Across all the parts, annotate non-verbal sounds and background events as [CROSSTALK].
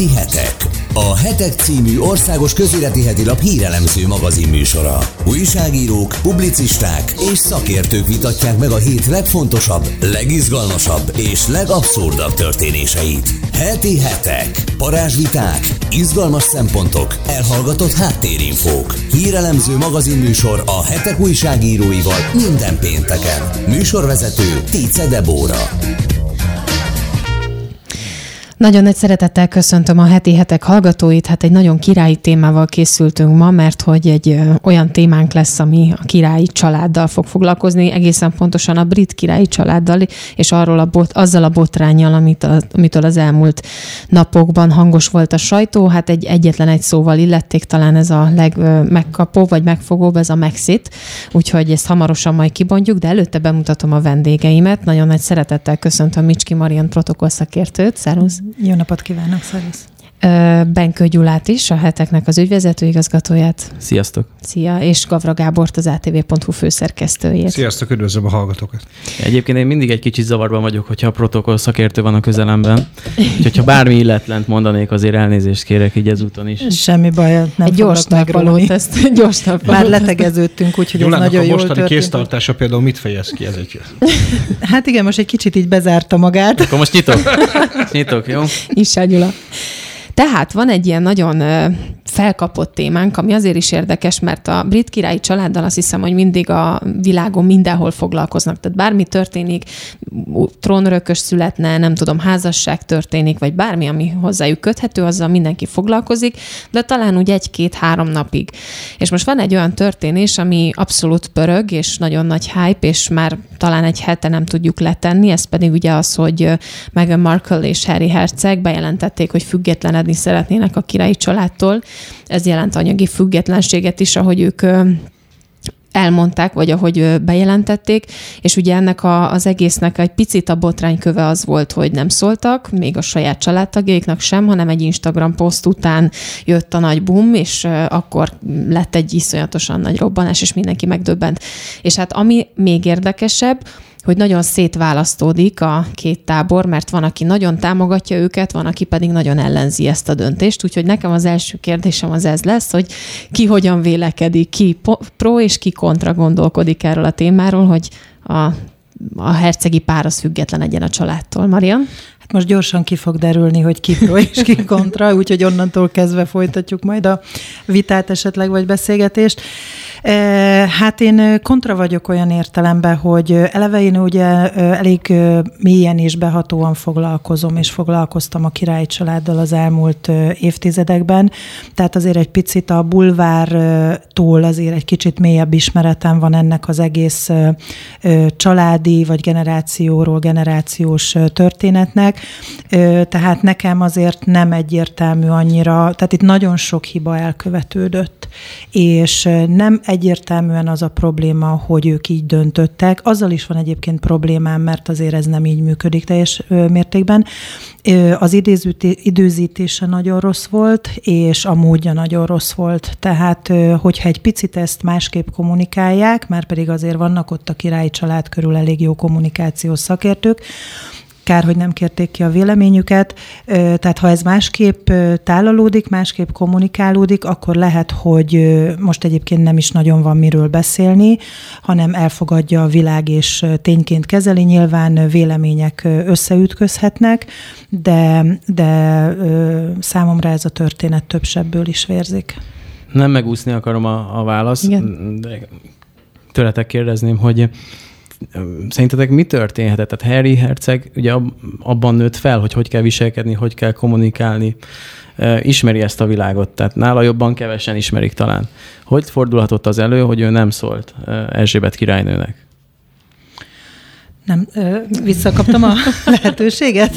Heti hetek. A Hetek című országos közéleti heti lap hírelemző magazin műsora. Újságírók, publicisták és szakértők vitatják meg a hét legfontosabb, legizgalmasabb és legabszurdabb történéseit. Heti hetek. Parázsviták, izgalmas szempontok, elhallgatott háttérinfók. Hírelemző magazin műsor a hetek újságíróival minden pénteken. Műsorvezető Tice Debóra. Nagyon nagy szeretettel köszöntöm a heti hetek hallgatóit. Hát egy nagyon királyi témával készültünk ma, mert hogy egy olyan témánk lesz, ami a királyi családdal fog foglalkozni, egészen pontosan a brit királyi családdal, és arról a bot, azzal a botrányjal, amit a, amitől az elmúlt napokban hangos volt a sajtó. Hát egy egyetlen egy szóval illették, talán ez a legmegkapó vagy megfogóbb, ez a Mexit, úgyhogy ezt hamarosan majd kibontjuk, de előtte bemutatom a vendégeimet. Nagyon nagy szeretettel köszöntöm Micski Marian protokollszakértőt. Szervusz! Jó napot kívánok, szervusz! Benkő Gyulát is, a heteknek az ügyvezető igazgatóját. Sziasztok! Szia, és Gavra Gábort, az ATV.hu főszerkesztőjét. Sziasztok, üdvözlöm a hallgatókat. Egyébként én mindig egy kicsit zavarban vagyok, hogyha a protokoll szakértő van a közelemben. Úgyhogy ha bármi illetlent mondanék, azért elnézést kérek így ezúton is. Semmi baj, nem Egy gyors foglak meg róla. talpalót, ezt gyors Már letegeződtünk, úgyhogy ez Gyulának nagyon a jól mostani történt. kéztartása például mit fejez ki? Ez egy... Hát igen, most egy kicsit így bezárta magát. Akkor most nyitok. Nyitok, jó? Issa Gyula. Tehát van egy ilyen nagyon felkapott témánk, ami azért is érdekes, mert a brit királyi családdal azt hiszem, hogy mindig a világon mindenhol foglalkoznak. Tehát bármi történik, trónörökös születne, nem tudom, házasság történik, vagy bármi, ami hozzájuk köthető, azzal mindenki foglalkozik, de talán úgy egy-két-három napig. És most van egy olyan történés, ami abszolút pörög, és nagyon nagy hype, és már talán egy hete nem tudjuk letenni, ez pedig ugye az, hogy Meghan Markle és Harry Herceg bejelentették, hogy függetlenedni szeretnének a királyi családtól. Ez jelent anyagi függetlenséget is, ahogy ők elmondták, vagy ahogy bejelentették, és ugye ennek a, az egésznek egy picit a botrányköve az volt, hogy nem szóltak, még a saját családtagjaiknak sem, hanem egy Instagram poszt után jött a nagy boom, és akkor lett egy iszonyatosan nagy robbanás, és mindenki megdöbbent. És hát ami még érdekesebb, hogy nagyon szétválasztódik a két tábor, mert van, aki nagyon támogatja őket, van, aki pedig nagyon ellenzi ezt a döntést. Úgyhogy nekem az első kérdésem az ez lesz, hogy ki hogyan vélekedik, ki pro és ki kontra gondolkodik erről a témáról, hogy a, a hercegi pár az független egyen a családtól. Marian? Hát most gyorsan ki fog derülni, hogy ki pro és ki kontra, úgyhogy onnantól kezdve folytatjuk majd a vitát esetleg, vagy beszélgetést. Hát én kontra vagyok olyan értelemben, hogy eleve én ugye elég mélyen és behatóan foglalkozom, és foglalkoztam a királyi családdal az elmúlt évtizedekben, tehát azért egy picit a bulvártól azért egy kicsit mélyebb ismeretem van ennek az egész családi vagy generációról generációs történetnek, tehát nekem azért nem egyértelmű annyira, tehát itt nagyon sok hiba elkövetődött, és nem egyértelműen az a probléma, hogy ők így döntöttek. Azzal is van egyébként problémám, mert azért ez nem így működik teljes mértékben. Az időzítése nagyon rossz volt, és a módja nagyon rossz volt. Tehát, hogyha egy picit ezt másképp kommunikálják, már pedig azért vannak ott a királyi család körül elég jó kommunikációs szakértők, Kár, hogy nem kérték ki a véleményüket. Tehát ha ez másképp tálalódik, másképp kommunikálódik, akkor lehet, hogy most egyébként nem is nagyon van miről beszélni, hanem elfogadja a világ és tényként kezeli. Nyilván vélemények összeütközhetnek, de, de számomra ez a történet több sebből is vérzik. Nem megúszni akarom a, a választ, Igen. de tőletek kérdezném, hogy szerintetek mi történhetett? Tehát Harry Herceg ugye ab- abban nőtt fel, hogy hogy kell viselkedni, hogy kell kommunikálni, Ö, ismeri ezt a világot, tehát nála jobban kevesen ismerik talán. Hogy fordulhatott az elő, hogy ő nem szólt ö, Erzsébet királynőnek? Nem, ö, visszakaptam a [LAUGHS] lehetőséget.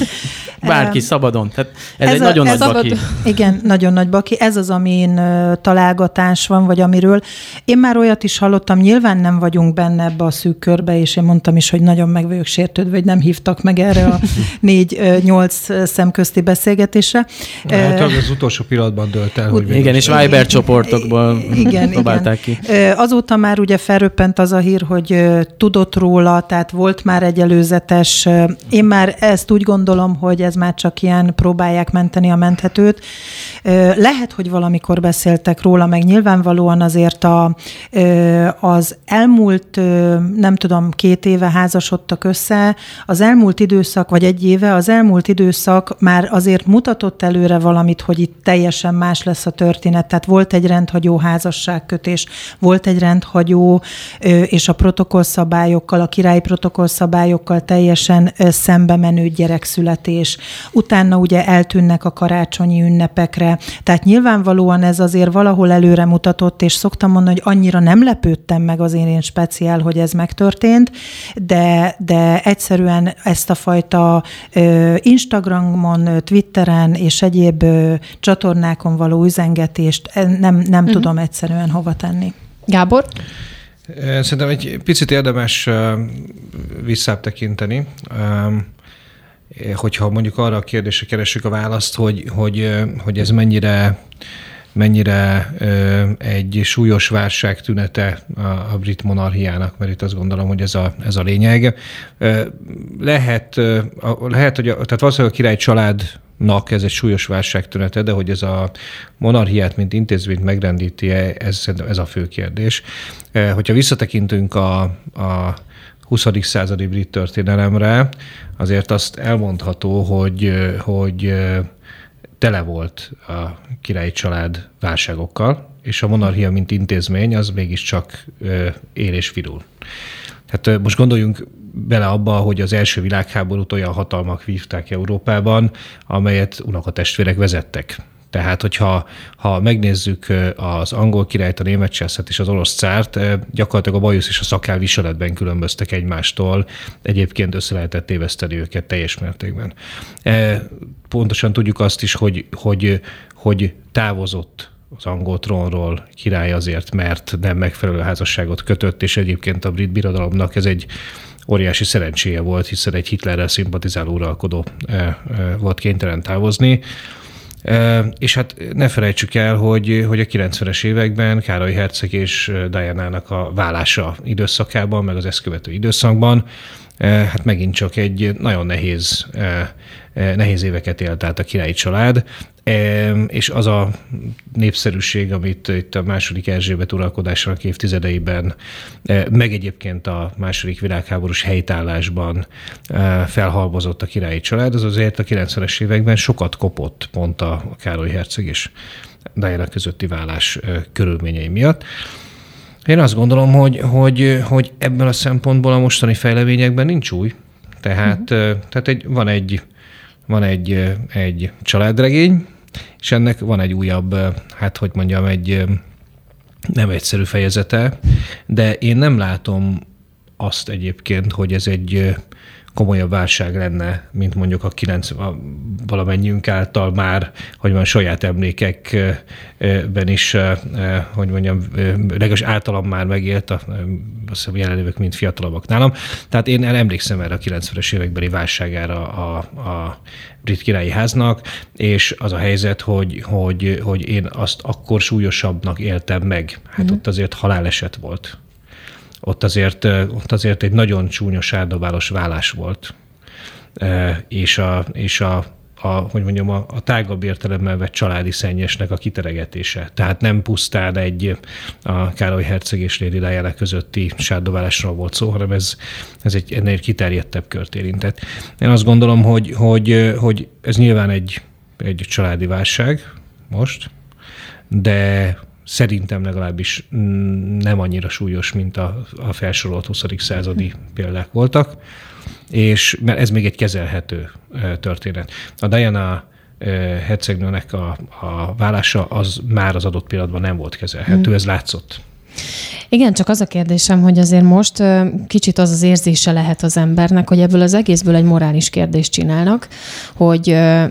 Bárki szabadon. Tehát ez, Ez egy a- nagyon ez nagy szabad- baki. Igen, nagyon nagy baki. Ez az, amin ö, találgatás van, vagy amiről. Én már olyat is hallottam, nyilván nem vagyunk benne ebbe a szűk körbe, és én mondtam is, hogy nagyon meg vagyok sértődve, hogy nem hívtak meg erre a [LAUGHS] négy-nyolc szemközti beszélgetésre. Hát Ö, az utolsó pillanatban dölt el, hogy Igen, és Viber csoportokból igen, próbálták ki. Ö, Azóta már ugye felröppent az a hír, hogy tudott róla, tehát volt már egy előzetes. Én már ezt úgy gondolom, hogy ez már csak ilyen próbálják menteni a menthetőt. Lehet, hogy valamikor beszéltek róla, meg nyilvánvalóan azért a, az elmúlt, nem tudom, két éve házasodtak össze, az elmúlt időszak, vagy egy éve, az elmúlt időszak már azért mutatott előre valamit, hogy itt teljesen más lesz a történet. Tehát volt egy rendhagyó házasságkötés, volt egy rendhagyó, és a protokollszabályokkal, a királyi protokollszabályokkal teljesen szembe menő gyerekszületés. Utána ugye eltűnnek a karácsonyi ünnepekre. Tehát nyilvánvalóan ez azért valahol előre mutatott, és szoktam mondani, hogy annyira nem lepődtem meg az én speciál, hogy ez megtörtént, de, de egyszerűen ezt a fajta Instagramon, Twitteren és egyéb csatornákon való üzengetést nem, nem uh-huh. tudom egyszerűen hova tenni. Gábor? Szerintem egy picit érdemes visszább tekinteni, hogyha mondjuk arra a kérdésre keresünk a választ, hogy, hogy, hogy ez mennyire mennyire egy súlyos válság tünete a, brit monarchiának, mert itt azt gondolom, hogy ez a, ez a lényeg. Lehet, lehet, hogy a, tehát valószínűleg a király családnak ez egy súlyos válság tünete, de hogy ez a monarchiát, mint intézményt megrendíti, ez, ez a fő kérdés. Hogyha visszatekintünk a, a 20. századi brit történelemre, azért azt elmondható, hogy, hogy tele volt a királyi család válságokkal, és a monarchia, mint intézmény, az mégiscsak él és virul. Hát most gondoljunk bele abba, hogy az első világháborút olyan hatalmak vívták Európában, amelyet unokatestvérek vezettek. Tehát, hogyha ha megnézzük az angol királyt, a német császát és az orosz cárt, gyakorlatilag a bajusz és a szakál viseletben különböztek egymástól, egyébként össze lehetett téveszteni őket teljes mértékben. Pontosan tudjuk azt is, hogy, hogy, hogy távozott az angol trónról király azért, mert nem megfelelő házasságot kötött, és egyébként a brit birodalomnak ez egy óriási szerencséje volt, hiszen egy Hitlerrel szimpatizáló uralkodó volt kénytelen távozni. És hát ne felejtsük el, hogy, hogy a 90-es években Károly Herceg és Diana-nak a vállása időszakában, meg az ezt követő időszakban, hát megint csak egy nagyon nehéz, nehéz éveket élt át a királyi család, és az a népszerűség, amit itt a második Erzsébet uralkodásának évtizedeiben, meg egyébként a második világháborús helytállásban felhalmozott a királyi család, az azért a 90-es években sokat kopott pont a Károly Herceg és Diana közötti vállás körülményei miatt. Én azt gondolom, hogy, hogy, hogy ebből a szempontból a mostani fejleményekben nincs új. Tehát, uh-huh. tehát egy, van egy van egy, egy családregény, és ennek van egy újabb, hát hogy mondjam, egy nem egyszerű fejezete, de én nem látom azt egyébként, hogy ez egy komolyabb válság lenne, mint mondjuk a 90 valamennyiünk által már, hogy van saját emlékekben is, hogy mondjam, legalábbis általam már megélt, a, azt hiszem jelenlévők, mint fiatalabbak nálam. Tehát én emlékszem erre a 90-es évekbeli válságára a, a brit királyi háznak, és az a helyzet, hogy, hogy, hogy én azt akkor súlyosabbnak éltem meg. Hát mm. ott azért haláleset volt ott azért, ott azért egy nagyon csúnyos áldobálos vállás volt. És a, és a, a, hogy mondjam, a, a tágabb értelemmel vett családi szennyesnek a kiteregetése. Tehát nem pusztán egy a Károly Herceg és Lady Diana közötti sárdobálásról volt szó, hanem ez, ez egy ennél kiterjedtebb kört érintett. Én azt gondolom, hogy, hogy, hogy ez nyilván egy, egy családi válság most, de szerintem legalábbis nem annyira súlyos, mint a, a felsorolt 20. századi példák voltak, és mert ez még egy kezelhető történet. A Diana hercegnőnek a, a vállása az már az adott pillanatban nem volt kezelhető, mm. ez látszott. Igen, csak az a kérdésem, hogy azért most kicsit az az érzése lehet az embernek, hogy ebből az egészből egy morális kérdést csinálnak, hogy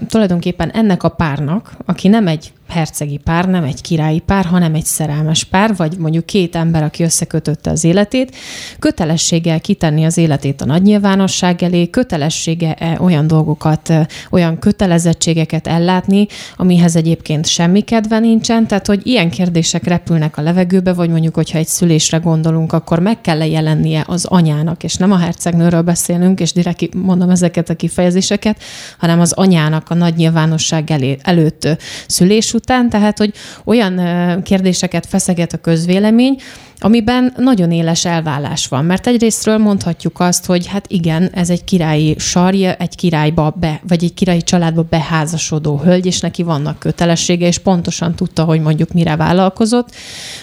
tulajdonképpen ennek a párnak, aki nem egy hercegi pár, nem egy királyi pár, hanem egy szerelmes pár, vagy mondjuk két ember, aki összekötötte az életét, kötelességgel kitenni az életét a nagy nyilvánosság elé, kötelessége olyan dolgokat, olyan kötelezettségeket ellátni, amihez egyébként semmi kedve nincsen, tehát hogy ilyen kérdések repülnek a levegőbe, vagy mondjuk, hogyha egy szülésre gondolunk, akkor meg kell jelennie az anyának, és nem a hercegnőről beszélünk, és direkt mondom ezeket a kifejezéseket, hanem az anyának a nagy nyilvánosság elé, előtt szülés után, tehát hogy olyan kérdéseket feszeget a közvélemény, amiben nagyon éles elvállás van. Mert egyrésztről mondhatjuk azt, hogy hát igen, ez egy királyi sarja, egy királyba be, vagy egy királyi családba beházasodó hölgy, és neki vannak kötelessége, és pontosan tudta, hogy mondjuk mire vállalkozott.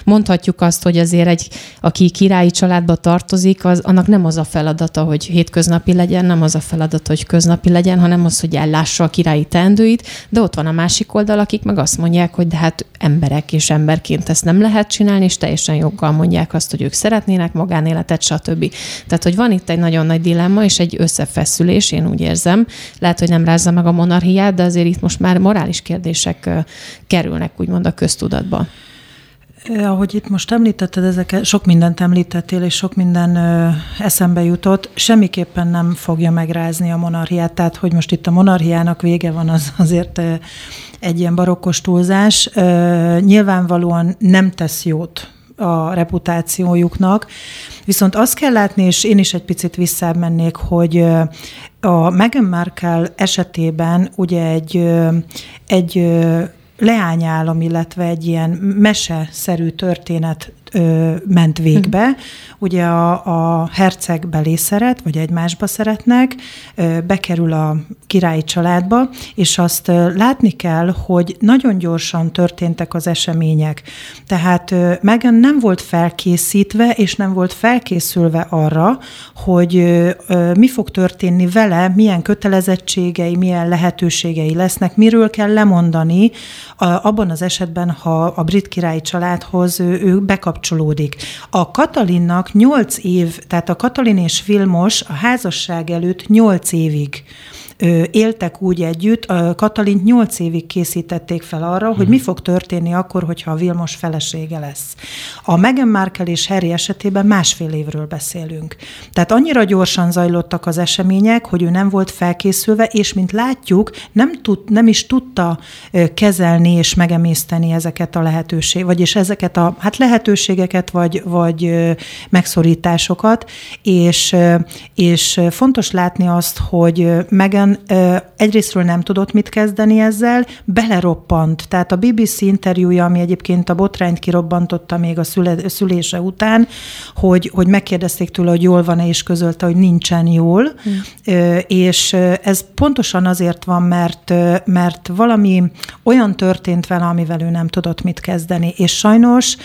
Mondhatjuk azt, hogy azért egy, aki királyi családba tartozik, az, annak nem az a feladata, hogy hétköznapi legyen, nem az a feladata, hogy köznapi legyen, hanem az, hogy ellássa a királyi teendőit, de ott van a másik oldal, akik meg azt mondják, hogy de hát emberek és emberként ezt nem lehet csinálni, és teljesen joggal mondják azt, hogy ők szeretnének magánéletet, stb. Tehát, hogy van itt egy nagyon nagy dilemma és egy összefeszülés, én úgy érzem. Lehet, hogy nem rázza meg a monarhiát, de azért itt most már morális kérdések kerülnek úgymond a köztudatba. Ahogy itt most említetted, ezeket, sok mindent említettél, és sok minden ö, eszembe jutott, semmiképpen nem fogja megrázni a monarhiát. Tehát, hogy most itt a monarhiának vége van, az azért ö, egy ilyen barokkos túlzás. Ö, nyilvánvalóan nem tesz jót a reputációjuknak. Viszont azt kell látni, és én is egy picit visszamennék, hogy a Meghan Markle esetében ugye egy, egy leányálom, illetve egy ilyen mese-szerű történet ö, ment végbe. Hmm. Ugye a, a herceg belé szeret, vagy egymásba szeretnek, ö, bekerül a királyi családba, és azt ö, látni kell, hogy nagyon gyorsan történtek az események. Tehát ö, Megan nem volt felkészítve, és nem volt felkészülve arra, hogy ö, ö, mi fog történni vele, milyen kötelezettségei, milyen lehetőségei lesznek, miről kell lemondani a, abban az esetben, ha a brit királyi családhoz ő, ő bekap kapcsolódik. A Katalinnak 8 év, tehát a Katalin és Vilmos a házasság előtt 8 évig éltek úgy együtt, a Katalint nyolc évig készítették fel arra, hogy mi mhm. fog történni akkor, hogyha a Vilmos felesége lesz. A Meghan Markle és Harry esetében másfél évről beszélünk. Tehát annyira gyorsan zajlottak az események, hogy ő nem volt felkészülve, és mint látjuk, nem, tud, nem is tudta kezelni és megemészteni ezeket a lehetőség, vagyis ezeket a hát lehetőségeket, vagy, vagy megszorításokat, és, és fontos látni azt, hogy Megan egyszerűen egyrésztről nem tudott mit kezdeni ezzel, beleroppant. Tehát a BBC interjúja, ami egyébként a botrányt kirobbantotta még a szüle, szülése után, hogy, hogy megkérdezték tőle, hogy jól van-e, és közölte, hogy nincsen jól. Mm. És ez pontosan azért van, mert, mert valami olyan történt vele, amivel ő nem tudott mit kezdeni. És sajnos,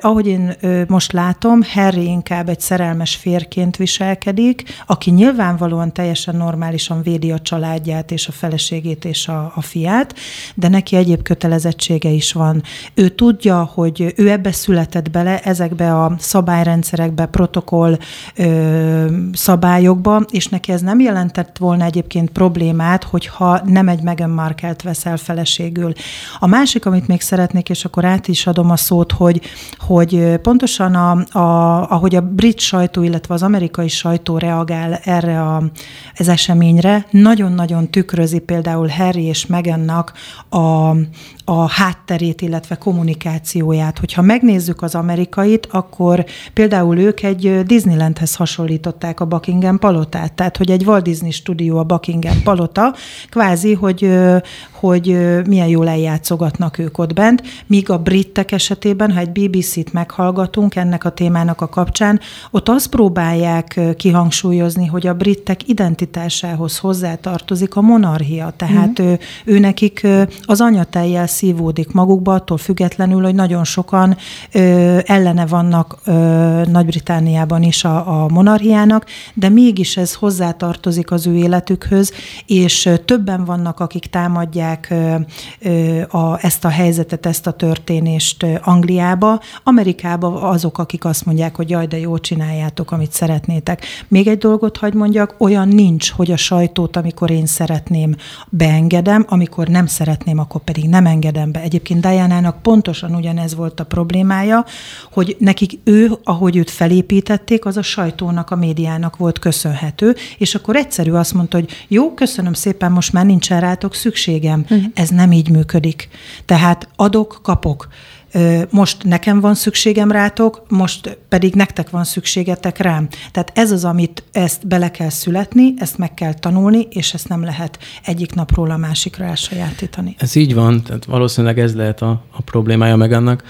ahogy én most látom, Harry inkább egy szerelmes férként viselkedik, aki nyilvánvalóan teljesen normálisan védi a családját és a feleségét és a, a fiát, de neki egyéb kötelezettsége is van. Ő tudja, hogy ő ebbe született bele, ezekbe a szabályrendszerekbe, protokoll ö, szabályokba, és neki ez nem jelentett volna egyébként problémát, hogyha nem egy Meghan Markelt veszel feleségül. A másik, amit még szeretnék, és akkor át is adom a szót, hogy, hogy pontosan a, a, ahogy a brit sajtó, illetve az amerikai sajtó reagál erre a, az eseményre, nagyon-nagyon tükrözi például Harry és Meghannak a, a hátterét, illetve kommunikációját. Hogyha megnézzük az amerikait, akkor például ők egy Disneylandhez hasonlították a Buckingham palotát, tehát hogy egy Walt Disney stúdió a Buckingham palota, kvázi, hogy, hogy milyen jól eljátszogatnak ők ott bent, míg a britek esetében, ha egy BBC-t meghallgatunk ennek a témának a kapcsán, ott azt próbálják kihangsúlyozni, hogy a britek identitásához hozzátartozik a monarchia, tehát mm. ő, ő nekik az anyatejjel szívódik magukba, attól függetlenül, hogy nagyon sokan ö, ellene vannak ö, Nagy-Britániában is a, a monarchiának, de mégis ez hozzátartozik az ő életükhöz, és többen vannak, akik támadják hozták a, ezt a helyzetet, ezt a történést Angliába. Amerikába azok, akik azt mondják, hogy jaj, de jól csináljátok, amit szeretnétek. Még egy dolgot hagy mondjak, olyan nincs, hogy a sajtót, amikor én szeretném, beengedem, amikor nem szeretném, akkor pedig nem engedem be. Egyébként Diana-nak pontosan ugyanez volt a problémája, hogy nekik ő, ahogy őt felépítették, az a sajtónak, a médiának volt köszönhető, és akkor egyszerű azt mondta, hogy jó, köszönöm szépen, most már nincsen rátok szükségem. Uh-huh. Ez nem így működik. Tehát adok, kapok most nekem van szükségem rátok, most pedig nektek van szükségetek rám. Tehát ez az, amit ezt bele kell születni, ezt meg kell tanulni, és ezt nem lehet egyik napról a másikra elsajátítani. Ez így van, tehát valószínűleg ez lehet a, a problémája meg annak.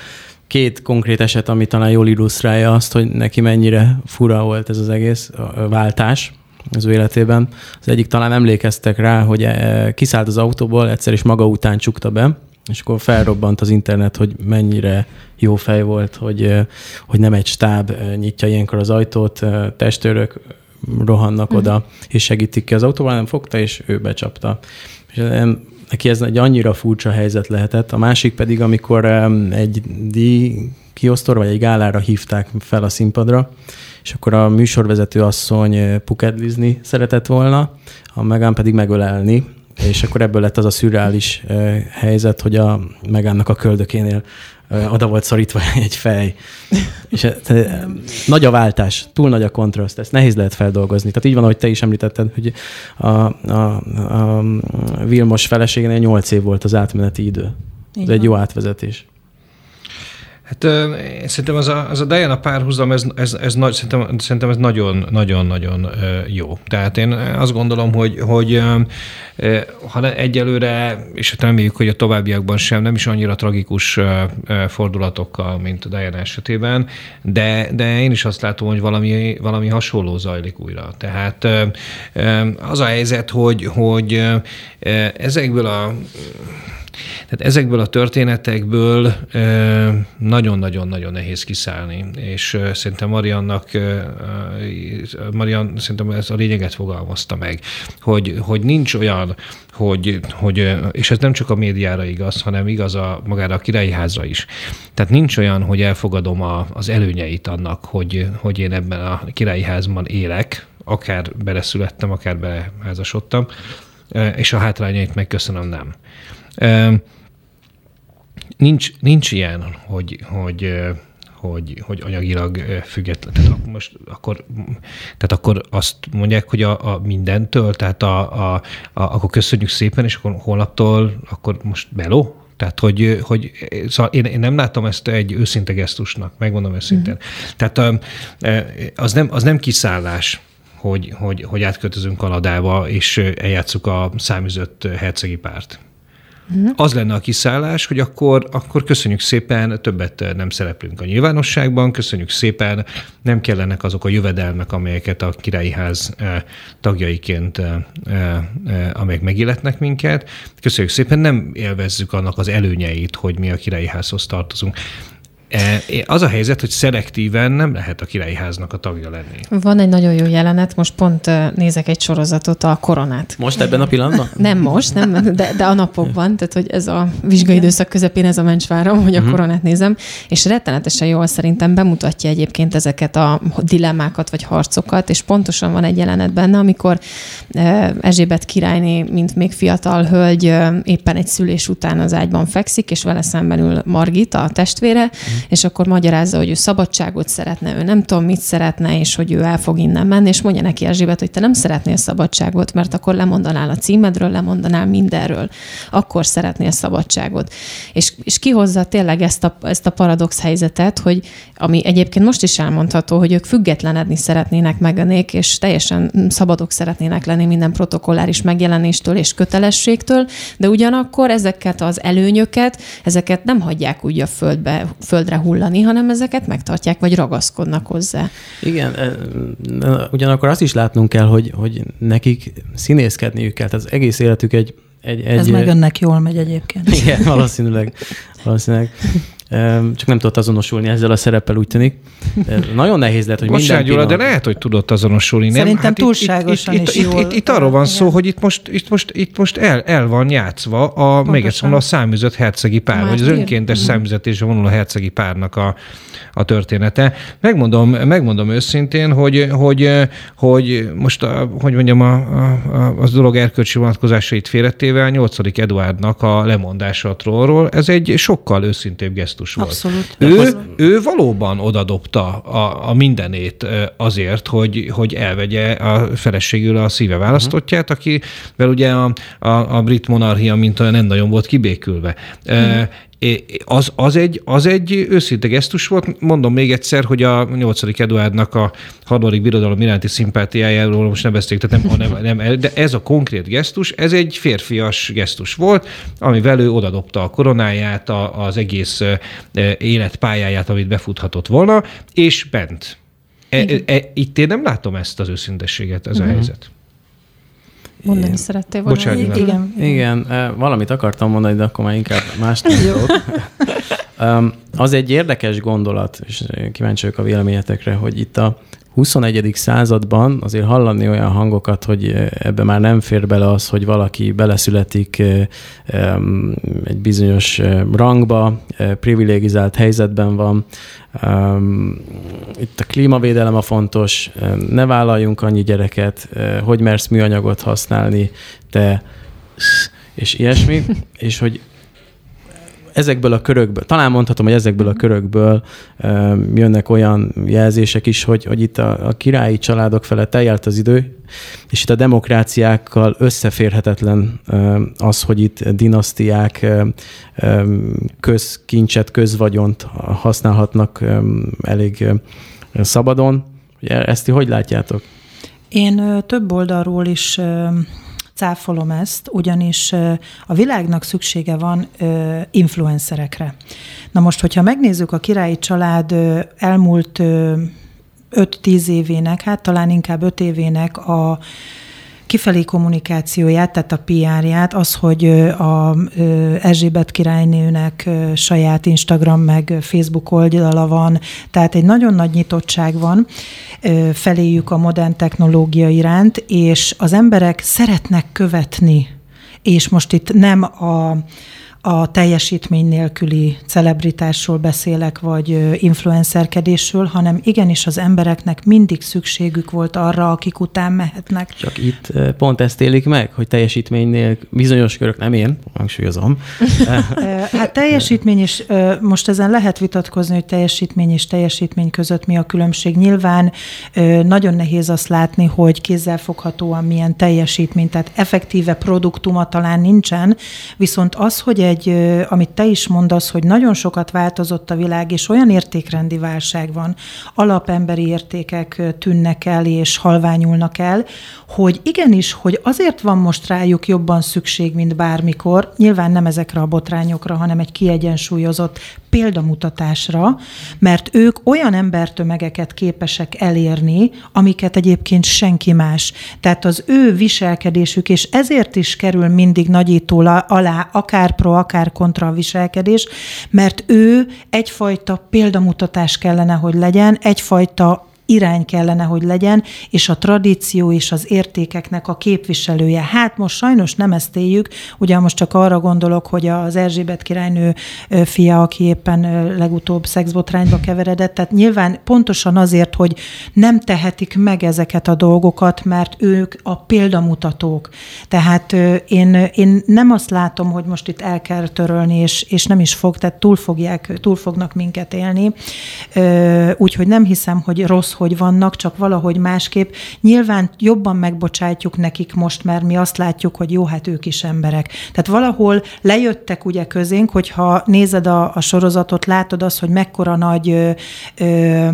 Két konkrét eset, ami talán jól illusztrálja azt, hogy neki mennyire fura volt ez az egész váltás, az ő életében. Az egyik talán emlékeztek rá, hogy e, kiszállt az autóból, egyszer is maga után csukta be, és akkor felrobbant az internet, hogy mennyire jó fej volt, hogy, hogy nem egy stáb nyitja ilyenkor az ajtót, testőrök rohannak uh-huh. oda, és segítik ki az autóval, nem fogta, és ő becsapta. És neki ez egy annyira furcsa helyzet lehetett. A másik pedig, amikor egy díj kiosztor, vagy egy gálára hívták fel a színpadra, és akkor a műsorvezető asszony pukedlizni szeretett volna, a Megán pedig megölelni, és akkor ebből lett az a szürreális helyzet, hogy a Megánnak a köldökénél oda volt szorítva [LAUGHS] egy fej. És nagy a váltás, túl nagy a kontraszt, ezt nehéz lehet feldolgozni. Tehát így van, ahogy te is említetted, hogy a, a, a Vilmos feleségénél 8 év volt az átmeneti idő. Ez egy jó átvezetés. Hát én szerintem az a, az a Diana párhuzam, ez, ez, ez nagy, szerintem, szerintem ez nagyon-nagyon-nagyon jó. Tehát én azt gondolom, hogy, hogy ha egyelőre, és hát reméljük, hogy a továbbiakban sem, nem is annyira tragikus fordulatokkal, mint a Diana esetében, de, de én is azt látom, hogy valami, valami hasonló zajlik újra. Tehát az a helyzet, hogy, hogy ezekből a tehát ezekből a történetekből nagyon-nagyon-nagyon nehéz kiszállni, és szerintem Mariannak, Marian szerintem ez a lényeget fogalmazta meg, hogy, hogy nincs olyan, hogy, hogy, és ez nem csak a médiára igaz, hanem igaz a magára a királyi házra is. Tehát nincs olyan, hogy elfogadom a, az előnyeit annak, hogy, hogy én ebben a királyi házban élek, akár beleszülettem, akár beházasodtam, és a hátrányait megköszönöm, nem. Nincs, nincs ilyen, hogy, hogy hogy, hogy anyagilag független. Tehát most akkor, tehát akkor azt mondják, hogy a, a mindentől, tehát a, a, a, akkor köszönjük szépen, és akkor holnaptól akkor most beló? Tehát, hogy, hogy szóval én, én nem látom ezt egy őszinte gesztusnak, megmondom őszintén. Mm. Tehát az nem, az nem kiszállás, hogy, hogy, hogy átköltözünk Kanadába, és eljátszuk a száműzött hercegi párt. Uh-huh. Az lenne a kiszállás, hogy akkor, akkor köszönjük szépen, többet nem szereplünk a nyilvánosságban, köszönjük szépen, nem kellenek azok a jövedelmek, amelyeket a királyi ház eh, tagjaiként, eh, eh, amelyek megilletnek minket. Köszönjük szépen, nem élvezzük annak az előnyeit, hogy mi a királyi házhoz tartozunk. E, az a helyzet, hogy szelektíven nem lehet a királyi háznak a tagja lenni. Van egy nagyon jó jelenet, most pont nézek egy sorozatot, a koronát. Most ebben a pillanatban? [LAUGHS] Nem most, nem, de, de a napokban, tehát hogy ez a vizsgai időszak közepén ez a mencsvárom, hogy a uh-huh. koronát nézem, és rettenetesen jól szerintem bemutatja egyébként ezeket a dilemmákat vagy harcokat, és pontosan van egy jelenet benne, amikor Ezsébet királyné, mint még fiatal hölgy éppen egy szülés után az ágyban fekszik, és vele szemben ül Margita, a testvére, uh-huh és akkor magyarázza, hogy ő szabadságot szeretne, ő nem tudom, mit szeretne, és hogy ő el fog innen menni, és mondja neki Erzsébet, hogy te nem szeretnél szabadságot, mert akkor lemondanál a címedről, lemondanál mindenről, akkor szeretnél szabadságot. És, és kihozza tényleg ezt a, ezt a paradox helyzetet, hogy ami egyébként most is elmondható, hogy ők függetlenedni szeretnének megenék, és teljesen szabadok szeretnének lenni minden protokolláris megjelenéstől és kötelességtől, de ugyanakkor ezeket az előnyöket, ezeket nem hagyják úgy a földbe, föld földre hullani, hanem ezeket megtartják, vagy ragaszkodnak hozzá. Igen, ugyanakkor azt is látnunk kell, hogy, hogy nekik színészkedniük kell. Tehát az egész életük egy, egy, egy... Ez meg önnek jól megy egyébként. Igen, valószínűleg. valószínűleg. [LAUGHS] csak nem tudott azonosulni ezzel a szereppel, úgy tűnik. Nagyon nehéz lehet, hogy Bocsánat, minden Gyula, de lehet, hogy tudott azonosulni. Nem? Szerintem hát túlságosan itt, itt, is itt, jól- itt, itt, itt arról van szó, hogy itt most, itt most, itt most el, el van játszva a, még egyszer a száműzött hercegi pár, vagy az mártír? önkéntes száműzetésre vonuló hercegi párnak a, a története. Megmondom, megmondom őszintén, hogy, hogy, hogy most, a, hogy mondjam, a, a, az dolog erkölcsi vonatkozásait félretével 8. Eduardnak a lemondása a trollról, ez egy sokkal őszintébb gesztus volt. Abszolút. Ő, ő valóban odadobta a, a mindenét azért, hogy, hogy elvegye a feleségül a szíve választottját, akivel ugye a, a, a brit monarchia mint olyan nem nagyon volt kibékülve. Mm. Az, az, egy, az egy őszinte gesztus volt. Mondom még egyszer, hogy a 8. Eduardnak a harmadik birodalom iránti szimpátiájáról most nem beszéltek, tehát nem, de ez a konkrét gesztus, ez egy férfias gesztus volt, amivel ő odadobta a koronáját, a, az egész életpályáját, amit befuthatott volna, és bent. E, e, itt én nem látom ezt az őszintességet, ez a helyzet. Mondani szerettél volna. Bocsánat. Igen. Igen, eh, valamit akartam mondani, de akkor már inkább más tudok. Um, az egy érdekes gondolat, és kíváncsi vagyok a véleményetekre, hogy itt a 21. században azért hallani olyan hangokat, hogy eh, ebbe már nem fér bele az, hogy valaki beleszületik eh, egy bizonyos eh, rangba, privilegizált helyzetben van. Itt a klímavédelem a fontos, ne vállaljunk annyi gyereket, hogy mersz műanyagot használni, te és ilyesmi, és hogy ezekből a körökből, talán mondhatom, hogy ezekből a körökből um, jönnek olyan jelzések is, hogy, hogy itt a, a királyi családok felett eljárt az idő, és itt a demokráciákkal összeférhetetlen az, hogy itt dinasztiák közkincset, közvagyont használhatnak elég szabadon. Ezt ti hogy látjátok? Én több oldalról is cáfolom ezt, ugyanis a világnak szüksége van influencerekre. Na most, hogyha megnézzük a királyi család elmúlt ö, 5-10 évének, hát talán inkább 5 évének a kifelé kommunikációját, tehát a PR-ját, az, hogy a Erzsébet királynőnek saját Instagram meg Facebook oldala van, tehát egy nagyon nagy nyitottság van feléjük a modern technológia iránt, és az emberek szeretnek követni, és most itt nem a a teljesítmény nélküli celebritásról beszélek, vagy influencerkedésről, hanem igenis az embereknek mindig szükségük volt arra, akik után mehetnek. Csak itt pont ezt élik meg, hogy teljesítménynél bizonyos körök, nem én, hangsúlyozom, [LAUGHS] Hát teljesítmény is, most ezen lehet vitatkozni, hogy teljesítmény és teljesítmény között mi a különbség. Nyilván nagyon nehéz azt látni, hogy kézzelfoghatóan milyen teljesítmény, tehát effektíve produktuma talán nincsen, viszont az, hogy egy, ö, amit te is mondasz, hogy nagyon sokat változott a világ, és olyan értékrendi válság van, alapemberi értékek tűnnek el és halványulnak el, hogy igenis, hogy azért van most rájuk jobban szükség, mint bármikor, nyilván nem ezekre a botrányokra, hanem egy kiegyensúlyozott példamutatásra, mert ők olyan embertömegeket képesek elérni, amiket egyébként senki más. Tehát az ő viselkedésük, és ezért is kerül mindig nagyító alá, akár pro, akár kontra a viselkedés, mert ő egyfajta példamutatás kellene, hogy legyen, egyfajta irány kellene, hogy legyen, és a tradíció és az értékeknek a képviselője. Hát most sajnos nem ezt éljük, ugye most csak arra gondolok, hogy az Erzsébet királynő fia, aki éppen legutóbb szexbotrányba keveredett, tehát nyilván pontosan azért, hogy nem tehetik meg ezeket a dolgokat, mert ők a példamutatók. Tehát én, én nem azt látom, hogy most itt el kell törölni, és, és nem is fog, tehát túl, fogják, túl fognak minket élni. Úgyhogy nem hiszem, hogy rossz, hogy vannak, csak valahogy másképp. Nyilván jobban megbocsátjuk nekik most, mert mi azt látjuk, hogy jó, hát ők is emberek. Tehát valahol lejöttek ugye közénk, hogyha nézed a, a sorozatot, látod azt, hogy mekkora nagy ö, ö,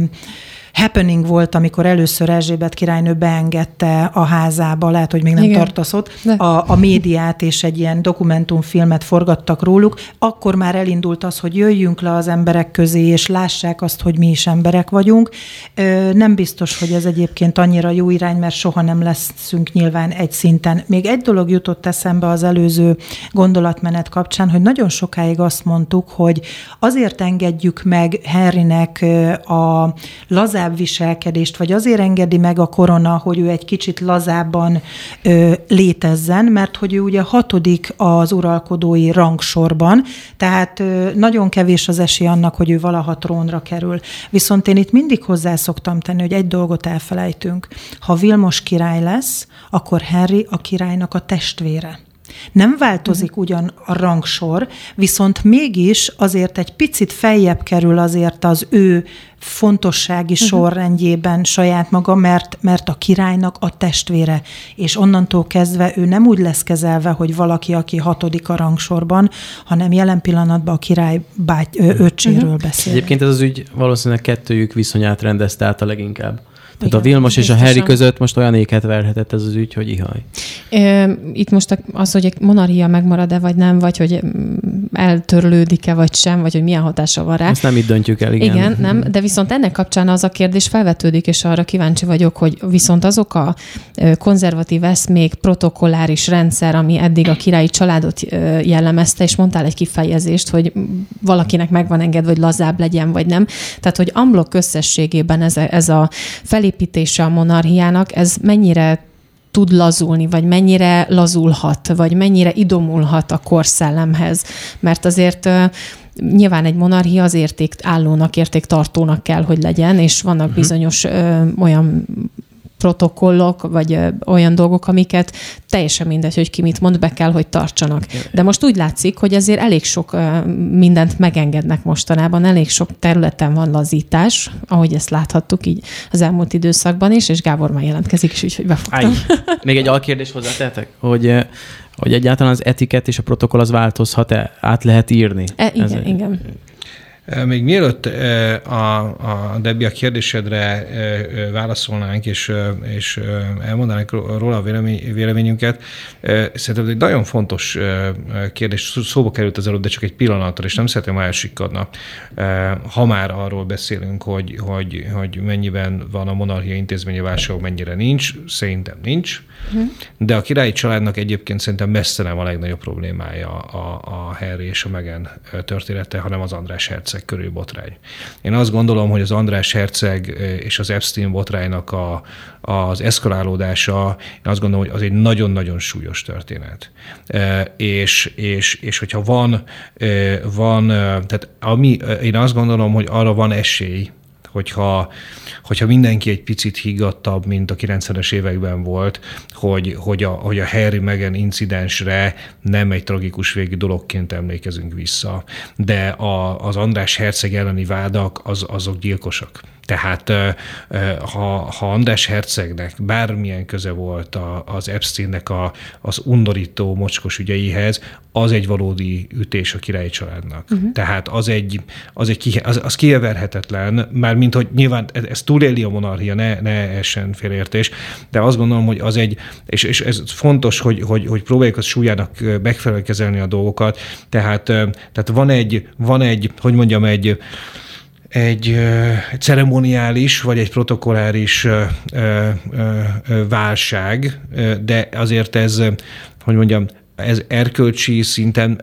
happening volt, amikor először Erzsébet királynő beengedte a házába, lehet, hogy még nem Igen. tartasz ott, a, a médiát, és egy ilyen dokumentumfilmet forgattak róluk, akkor már elindult az, hogy jöjjünk le az emberek közé, és lássák azt, hogy mi is emberek vagyunk. Nem biztos, hogy ez egyébként annyira jó irány, mert soha nem leszünk nyilván egy szinten. Még egy dolog jutott eszembe az előző gondolatmenet kapcsán, hogy nagyon sokáig azt mondtuk, hogy azért engedjük meg Henrynek a lazább viselkedést, vagy azért engedi meg a korona, hogy ő egy kicsit lazábban ö, létezzen, mert hogy ő ugye hatodik az uralkodói rangsorban, tehát ö, nagyon kevés az esély annak, hogy ő valaha trónra kerül. Viszont én itt mindig hozzá szoktam tenni, hogy egy dolgot elfelejtünk. Ha Vilmos király lesz, akkor Henry a királynak a testvére. Nem változik ugyan a rangsor, viszont mégis azért egy picit feljebb kerül azért az ő fontossági uh-huh. sorrendjében saját maga, mert, mert a királynak a testvére, és onnantól kezdve ő nem úgy lesz kezelve, hogy valaki, aki hatodik a rangsorban, hanem jelen pillanatban a király báty, öccséről uh-huh. beszél. Egyébként ez az ügy valószínűleg kettőjük viszonyát rendezte át a leginkább. Tehát a Vilmos és a Harry között most olyan éket verhetett ez az ügy, hogy ihaj. Itt most az, hogy egy monarchia megmarad-e, vagy nem, vagy hogy mm, eltörlődik-e, vagy sem, vagy hogy milyen hatása van rá. Ezt nem itt döntjük el, igen. Igen, nem, de viszont ennek kapcsán az a kérdés felvetődik, és arra kíváncsi vagyok, hogy viszont azok a konzervatív eszmék, protokolláris rendszer, ami eddig a királyi családot jellemezte, és mondtál egy kifejezést, hogy valakinek megvan engedve, hogy lazább legyen, vagy nem. Tehát, hogy amblok összességében ez a, ez a felé felépítése a monarchiának, ez mennyire tud lazulni, vagy mennyire lazulhat, vagy mennyire idomulhat a korszellemhez. Mert azért nyilván egy monarchia az érték állónak, értéktartónak kell, hogy legyen, és vannak uh-huh. bizonyos ö, olyan protokollok, vagy ö, olyan dolgok, amiket teljesen mindegy, hogy ki mit mond, be kell, hogy tartsanak. De most úgy látszik, hogy azért elég sok ö, mindent megengednek mostanában, elég sok területen van lazítás, ahogy ezt láthattuk így az elmúlt időszakban is, és Gábor már jelentkezik is, úgyhogy befogtam. Még egy alkérdés hozzátehetek, hogy hogy egyáltalán az etiket és a protokoll az változhat-e, át lehet írni? E, igen, Ez, igen. Még mielőtt a, a Debbie a kérdésedre válaszolnánk, és, és elmondanánk róla a vélemény, véleményünket, szerintem egy nagyon fontos kérdés, szóba került az előbb, de csak egy pillanatra, és nem szeretném, ha elsikadna. Ha már arról beszélünk, hogy, hogy, hogy mennyiben van a monarchia intézményi válság, mennyire nincs, szerintem nincs. Mhm. De a királyi családnak egyébként szerintem messze nem a legnagyobb problémája a, a Harry és a Meghan története, hanem az András Herceg körül botrány. Én azt gondolom, hogy az András Herceg és az Epstein botránynak a, az eszkalálódása, én azt gondolom, hogy az egy nagyon-nagyon súlyos történet. És, és, és hogyha van, van, tehát ami, én azt gondolom, hogy arra van esély, hogyha, hogyha mindenki egy picit higgadtabb, mint a 90-es években volt, hogy, hogy, a, hogy a Harry Meghan incidensre nem egy tragikus végű dologként emlékezünk vissza. De a, az András Herceg elleni vádak az, azok gyilkosak. Tehát ha, ha András Hercegnek bármilyen köze volt a, az Epsteinnek a, az undorító mocskos ügyeihez, az egy valódi ütés a királyi családnak. Uh-huh. Tehát az egy, az, egy az, az kieverhetetlen, már mint hogy nyilván ez, ez túléli a monarchia, ne, ne essen félértés, de azt gondolom, hogy az egy, és, és ez fontos, hogy, hogy, hogy próbáljuk a súlyának megfelelően kezelni a dolgokat, tehát, tehát van egy, van egy, hogy mondjam, egy, egy ceremoniális vagy egy protokolláris válság, de azért ez, hogy mondjam, ez erkölcsi szinten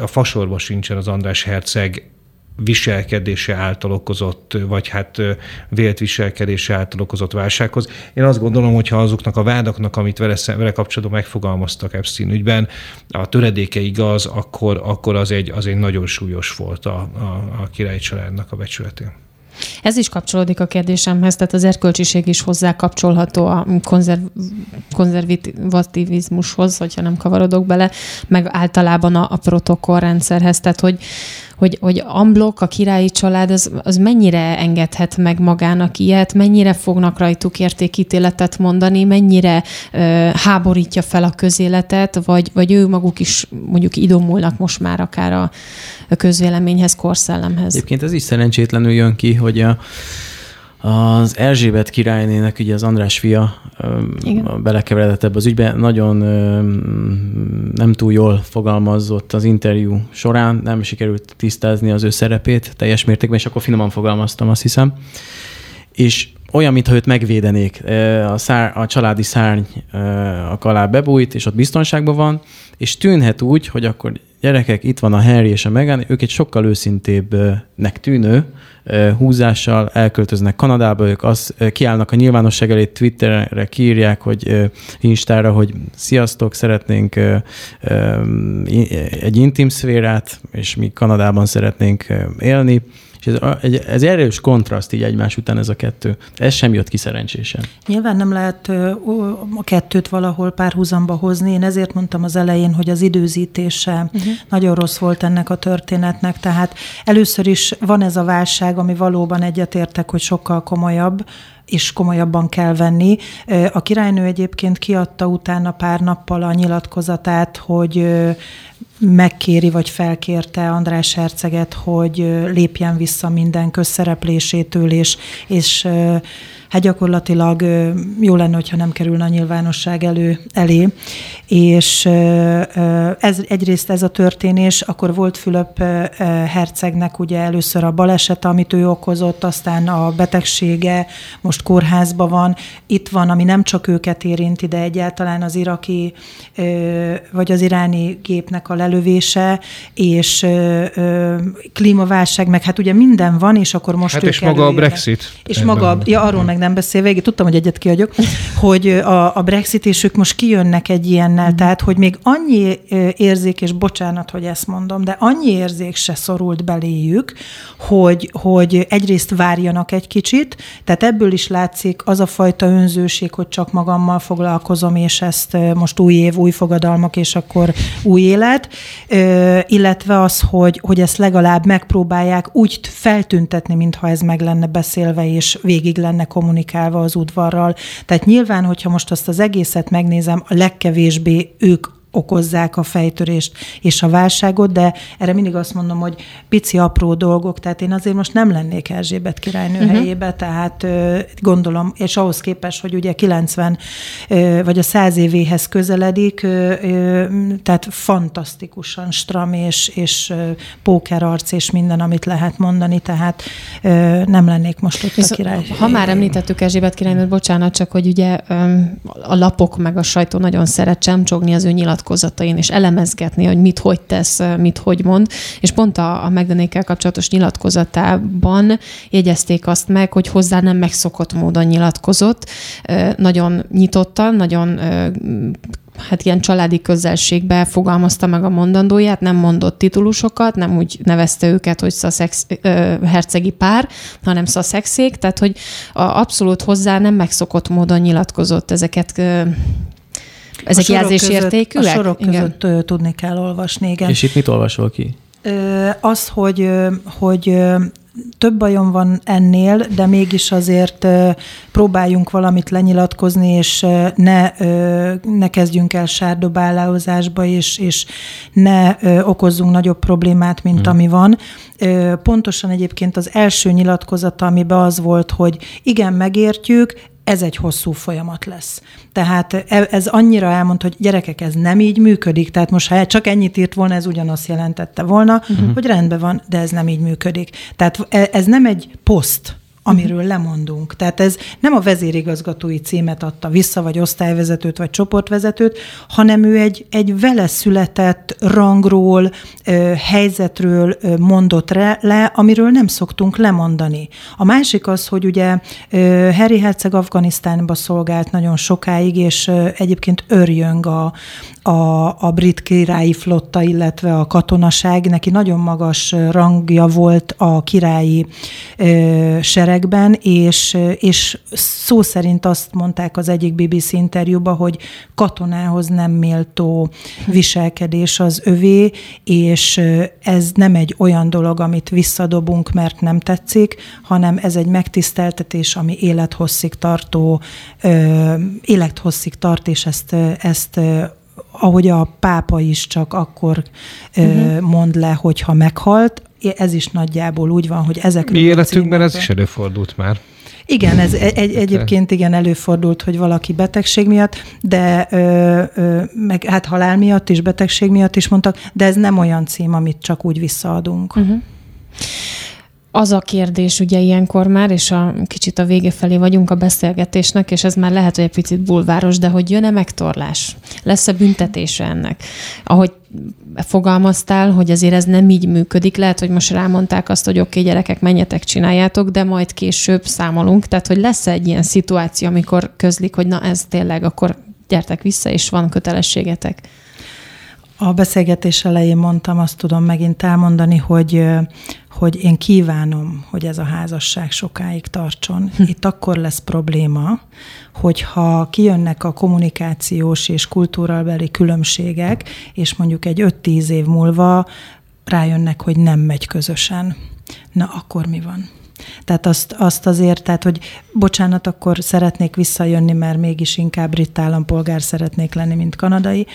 a fasorba sincsen az András Herceg viselkedése által okozott, vagy hát vélt viselkedése által okozott válsághoz. Én azt gondolom, hogy ha azoknak a vádaknak, amit vele, vele kapcsolatban megfogalmaztak Epstein ügyben, a töredéke igaz, akkor, akkor az, egy, az egy nagyon súlyos volt a, a, a királyi családnak a becsületén. Ez is kapcsolódik a kérdésemhez, tehát az erkölcsiség is hozzá kapcsolható a konzerv, konzervativizmushoz, hogyha nem kavarodok bele, meg általában a, a protokollrendszerhez, tehát hogy hogy, hogy amblok, a királyi család, az, az mennyire engedhet meg magának ilyet, mennyire fognak rajtuk értékítéletet mondani, mennyire ö, háborítja fel a közéletet, vagy, vagy ő maguk is mondjuk idomulnak most már akár a, a közvéleményhez, korszellemhez. Egyébként ez is szerencsétlenül jön ki, hogy a az Erzsébet királynének, ugye az András fia Igen. belekeveredett ebbe az ügybe, nagyon nem túl jól fogalmazott az interjú során, nem sikerült tisztázni az ő szerepét teljes mértékben, és akkor finoman fogalmaztam, azt hiszem. És olyan, mintha őt megvédenék. A, szár, a családi szárny a alá bebújt, és ott biztonságban van, és tűnhet úgy, hogy akkor gyerekek, itt van a Harry és a Meghan, ők egy sokkal őszintébbnek tűnő húzással elköltöznek Kanadába, ők az, kiállnak a nyilvánosság elé, Twitterre kiírják, hogy Instára, hogy sziasztok, szeretnénk egy intim szférát, és mi Kanadában szeretnénk élni, és ez, egy, ez erős kontraszt így egymás után ez a kettő. Ez sem jött ki szerencsésen. Nyilván nem lehet a kettőt valahol párhuzamba hozni. Én ezért mondtam az elején, hogy az időzítése uh-huh. nagyon rossz volt ennek a történetnek. Tehát először is van ez a válság, ami valóban egyetértek, hogy sokkal komolyabb, és komolyabban kell venni. A királynő egyébként kiadta utána pár nappal a nyilatkozatát, hogy megkéri vagy felkérte András Herceget, hogy lépjen vissza minden közszereplésétől, és, és hát gyakorlatilag jó lenne, hogyha nem kerülne a nyilvánosság elő, elé. És ez, egyrészt ez a történés, akkor volt Fülöp hercegnek ugye először a baleset, amit ő okozott, aztán a betegsége, most kórházban van. Itt van, ami nem csak őket érinti, de egyáltalán az iraki vagy az iráni gépnek a lelövése, és klímaválság, meg hát ugye minden van, és akkor most hát és maga a Brexit. És maga, ja, arról meg nem beszél végig, tudtam, hogy egyet kiadjuk, hogy a, a Brexit, és ők most kijönnek egy ilyennel, mm. tehát, hogy még annyi érzék, és bocsánat, hogy ezt mondom, de annyi érzék se szorult beléjük, hogy, hogy egyrészt várjanak egy kicsit, tehát ebből is látszik az a fajta önzőség, hogy csak magammal foglalkozom, és ezt most új év, új fogadalmak, és akkor új élet, illetve az, hogy, hogy ezt legalább megpróbálják úgy feltüntetni, mintha ez meg lenne beszélve, és végig lenne kommunikálva, kommunikálva az udvarral. Tehát nyilván, hogyha most azt az egészet megnézem, a legkevésbé ők okozzák a fejtörést és a válságot, de erre mindig azt mondom, hogy pici, apró dolgok, tehát én azért most nem lennék Erzsébet királynő uh-huh. helyébe, tehát gondolom, és ahhoz képest, hogy ugye 90 vagy a 100 évéhez közeledik, tehát fantasztikusan stram és, és pókerarc és minden, amit lehet mondani, tehát nem lennék most ott Viszont, a király. Ha már említettük Erzsébet királynőt, bocsánat, csak hogy ugye a lapok meg a sajtó nagyon szeret csemcsogni az ő nyilat nyilatkozatain, és elemezgetni, hogy mit hogy tesz, mit hogy mond. És pont a, a Megdanékkel kapcsolatos nyilatkozatában jegyezték azt meg, hogy hozzá nem megszokott módon nyilatkozott. Nagyon nyitottan, nagyon hát ilyen családi közelségbe fogalmazta meg a mondandóját, nem mondott titulusokat, nem úgy nevezte őket, hogy szaszex, ö, hercegi pár, hanem szaszexék, tehát hogy a, abszolút hozzá nem megszokott módon nyilatkozott ezeket ö, ezek jelzésértékűek? A sorok igen. között tudni kell olvasni, igen. És itt mit olvasol ki? Az, hogy, hogy több bajom van ennél, de mégis azért próbáljunk valamit lenyilatkozni, és ne, ne kezdjünk el sárdobálázásba, és, és ne okozzunk nagyobb problémát, mint hmm. ami van. Pontosan egyébként az első nyilatkozata, amiben az volt, hogy igen, megértjük, ez egy hosszú folyamat lesz. Tehát e, ez annyira elmond, hogy gyerekek, ez nem így működik. Tehát most, ha csak ennyit írt volna, ez ugyanazt jelentette volna, uh-huh. hogy rendben van, de ez nem így működik. Tehát e, ez nem egy poszt, amiről lemondunk. Tehát ez nem a vezérigazgatói címet adta vissza, vagy osztályvezetőt, vagy csoportvezetőt, hanem ő egy, egy vele született rangról, helyzetről mondott le, amiről nem szoktunk lemondani. A másik az, hogy ugye Harry Herceg Afganisztánba szolgált nagyon sokáig, és egyébként örjöng a, a, a brit királyi flotta, illetve a katonaság. Neki nagyon magas rangja volt a királyi sereg években, és, és szó szerint azt mondták az egyik BBC interjúban, hogy katonához nem méltó viselkedés az övé, és ez nem egy olyan dolog, amit visszadobunk, mert nem tetszik, hanem ez egy megtiszteltetés, ami élethosszig tartó, élethosszig tart, és ezt, ezt ahogy a pápa is csak akkor uh-huh. mond le, hogyha meghalt, ez is nagyjából úgy van, hogy ezekről Mi életünkben ez is előfordult már. Igen, ez egy, egy, egyébként igen előfordult, hogy valaki betegség miatt, de ö, ö, meg hát halál miatt is, betegség miatt is mondtak, de ez nem olyan cím, amit csak úgy visszaadunk. Uh-huh. Az a kérdés ugye ilyenkor már, és a kicsit a vége felé vagyunk a beszélgetésnek, és ez már lehet, hogy egy picit bulváros, de hogy jön-e megtorlás? Lesz-e büntetése ennek? Ahogy fogalmaztál, hogy azért ez nem így működik, lehet, hogy most rámondták azt, hogy oké, okay, gyerekek, menjetek, csináljátok, de majd később számolunk. Tehát, hogy lesz egy ilyen szituáció, amikor közlik, hogy na ez tényleg, akkor gyertek vissza, és van kötelességetek. A beszélgetés elején mondtam, azt tudom megint elmondani, hogy hogy én kívánom, hogy ez a házasság sokáig tartson. Hm. Itt akkor lesz probléma, hogyha kijönnek a kommunikációs és kultúrabeli különbségek, és mondjuk egy 5-10 év múlva rájönnek, hogy nem megy közösen. Na, akkor mi van? Tehát azt, azt azért, tehát hogy bocsánat, akkor szeretnék visszajönni, mert mégis inkább brit állampolgár szeretnék lenni, mint kanadai.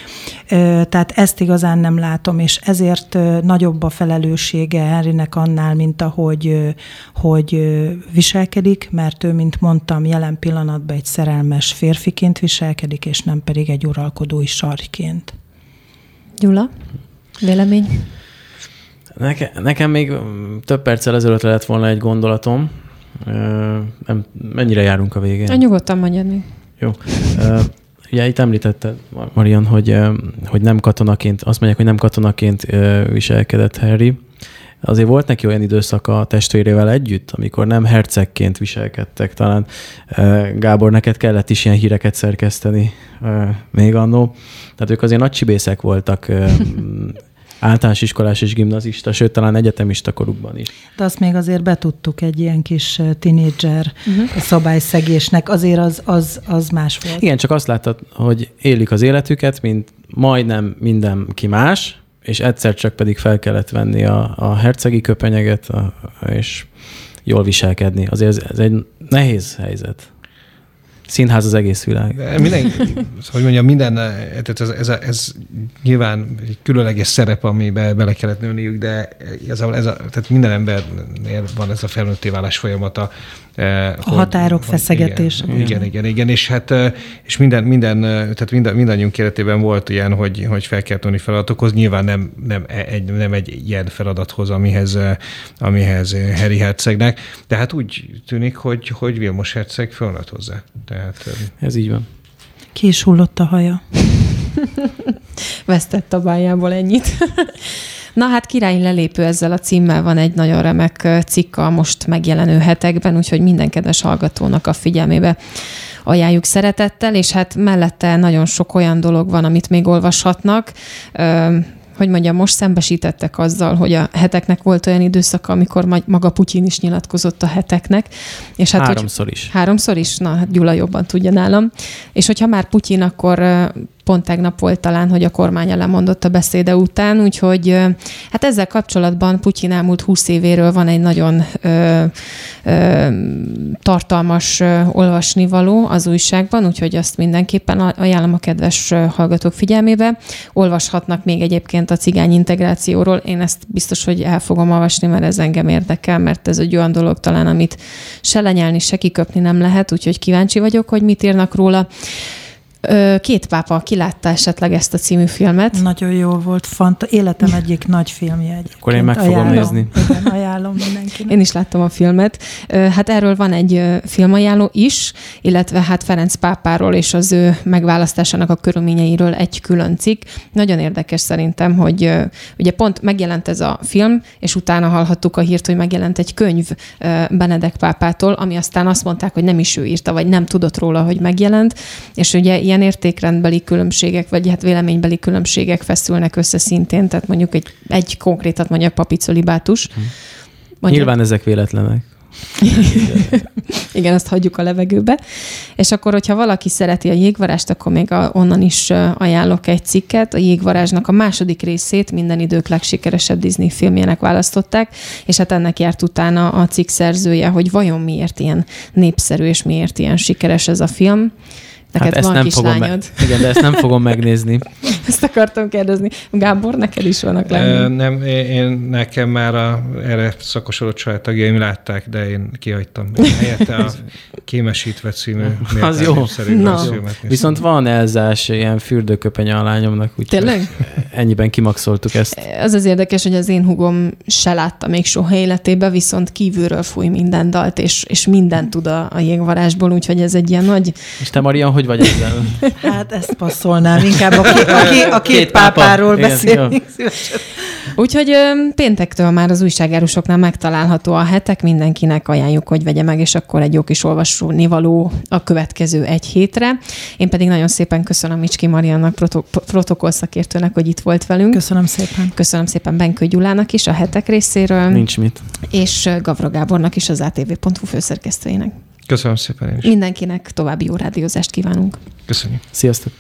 Tehát ezt igazán nem látom, és ezért nagyobb a felelőssége Henrynek annál, mint ahogy hogy viselkedik, mert ő, mint mondtam, jelen pillanatban egy szerelmes férfiként viselkedik, és nem pedig egy uralkodói sarjként. Gyula, vélemény? Neke, nekem még több perccel ezelőtt lett volna egy gondolatom. Nem, mennyire járunk a végén? A nyugodtan mondjad még. Jó. Ugye itt említette Marian, hogy, hogy nem katonaként, azt mondják, hogy nem katonaként viselkedett Harry. Azért volt neki olyan időszaka a testvérével együtt, amikor nem hercegként viselkedtek. Talán Gábor, neked kellett is ilyen híreket szerkeszteni még annó. Tehát ők azért nagy csibészek voltak [LAUGHS] általános iskolás és gimnazista, sőt, talán egyetemista korukban is. De azt még azért betudtuk egy ilyen kis tinédzser uh-huh. szabályszegésnek, azért az, az, az más volt. Igen, csak azt láttad, hogy élik az életüket, mint majdnem mindenki más, és egyszer csak pedig fel kellett venni a, a hercegi köpenyeget, a, és jól viselkedni. Azért ez, ez egy nehéz helyzet. Színház az egész világ. Minden, hogy mondjam, minden, tehát ez, ez, ez nyilván egy különleges szerep, amibe bele kellett nőniük, de ez a, ez a, tehát minden embernél van ez a felnőtté válás folyamata. Eh, a hogy, határok feszegetés. Igen, igen, igen, igen, és hát eh, és minden, minden, tehát minden, mindannyiunk életében volt ilyen, hogy, hogy fel kell tudni feladatokhoz, nyilván nem, nem, egy, nem egy ilyen feladathoz, amihez, eh, amihez Harry Hercegnek, de hát úgy tűnik, hogy, hogy Vilmos Herceg fölnött hozzá. Tehát, Ez így van. Ki is hullott a haja. [LAUGHS] Vesztett a bájából ennyit. [LAUGHS] Na hát királyi lelépő ezzel a címmel van egy nagyon remek cikk a most megjelenő hetekben, úgyhogy minden kedves hallgatónak a figyelmébe ajánljuk szeretettel, és hát mellette nagyon sok olyan dolog van, amit még olvashatnak hogy mondjam, most szembesítettek azzal, hogy a heteknek volt olyan időszaka, amikor maga Putyin is nyilatkozott a heteknek. És hát, háromszor is. Háromszor is? Na, hát Gyula jobban tudja nálam. És hogyha már Putyin, akkor pont tegnap volt talán, hogy a kormány lemondott a beszéde után, úgyhogy hát ezzel kapcsolatban Putyin elmúlt húsz évéről van egy nagyon ö, ö, tartalmas ö, olvasnivaló az újságban, úgyhogy azt mindenképpen ajánlom a kedves hallgatók figyelmébe. Olvashatnak még egyébként a cigány integrációról. Én ezt biztos, hogy el fogom olvasni, mert ez engem érdekel, mert ez egy olyan dolog talán, amit se lenyelni, se kiköpni nem lehet, úgyhogy kíváncsi vagyok, hogy mit írnak róla. Két pápa kilátta esetleg ezt a című filmet. Nagyon jó volt, fant életem egyik nagy filmje egyébként. Akkor én meg fogom ajánlom, nézni. Igen, ajánlom mindenkinek. Én is láttam a filmet. Hát erről van egy filmajánló is, illetve hát Ferenc pápáról és az ő megválasztásának a körülményeiről egy külön cikk. Nagyon érdekes szerintem, hogy ugye pont megjelent ez a film, és utána hallhattuk a hírt, hogy megjelent egy könyv Benedek pápától, ami aztán azt mondták, hogy nem is ő írta, vagy nem tudott róla, hogy megjelent, és ugye ilyen ilyen értékrendbeli különbségek, vagy hát véleménybeli különbségek feszülnek össze szintén, tehát mondjuk egy, egy konkrétat mondjuk papicölibátus. Hm. Mondjuk, Nyilván ezek véletlenek. [LAUGHS] Igen, azt hagyjuk a levegőbe. És akkor, hogyha valaki szereti a jégvarást, akkor még a, onnan is ajánlok egy cikket. A jégvarázsnak a második részét minden idők legsikeresebb Disney filmjének választották, és hát ennek járt utána a cikk szerzője, hogy vajon miért ilyen népszerű és miért ilyen sikeres ez a film Neked hát ezt van nem fogom me- Igen, de ezt nem fogom megnézni. [LAUGHS] Ezt akartam kérdezni. Gábor, neked is vannak lányok. Nem, én, én nekem már a, erre szakosodott családtagjaim látták, de én kihagytam. Én helyette a [LAUGHS] Kémesítve című Az jó. Na. rajzfilmet néztem. Viszont van elzás ilyen fürdőköpenye a lányomnak, úgyhogy Tényleg? ennyiben kimaxoltuk ezt. Az az érdekes, hogy az én hugom se látta még soha életébe, viszont kívülről fúj minden dalt, és, és mindent tud a, a jégvarásból, úgyhogy ez egy ilyen nagy... És te, Marian, hogy vagy ezzel? [LAUGHS] Hát ezt passzolnám, inkább a, két, a, két, a két, Két pápa. pápáról beszélni. Szívesen. Úgyhogy ö, péntektől már az újságárusoknál megtalálható a hetek, mindenkinek ajánljuk, hogy vegye meg, és akkor egy jó kis olvasónivaló a következő egy hétre. Én pedig nagyon szépen köszönöm Micski Mariannak, proto- protokollszakértőnek, hogy itt volt velünk. Köszönöm szépen. Köszönöm szépen Benkő Gyulának is a hetek részéről, Nincs mit. és Gavra Gábornak is az ATV.hu főszerkesztőjének. Köszönöm szépen én is. Mindenkinek további jó rádiózást kívánunk. Köszönjük. Sziasztok!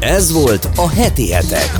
Ez volt a heti hetek.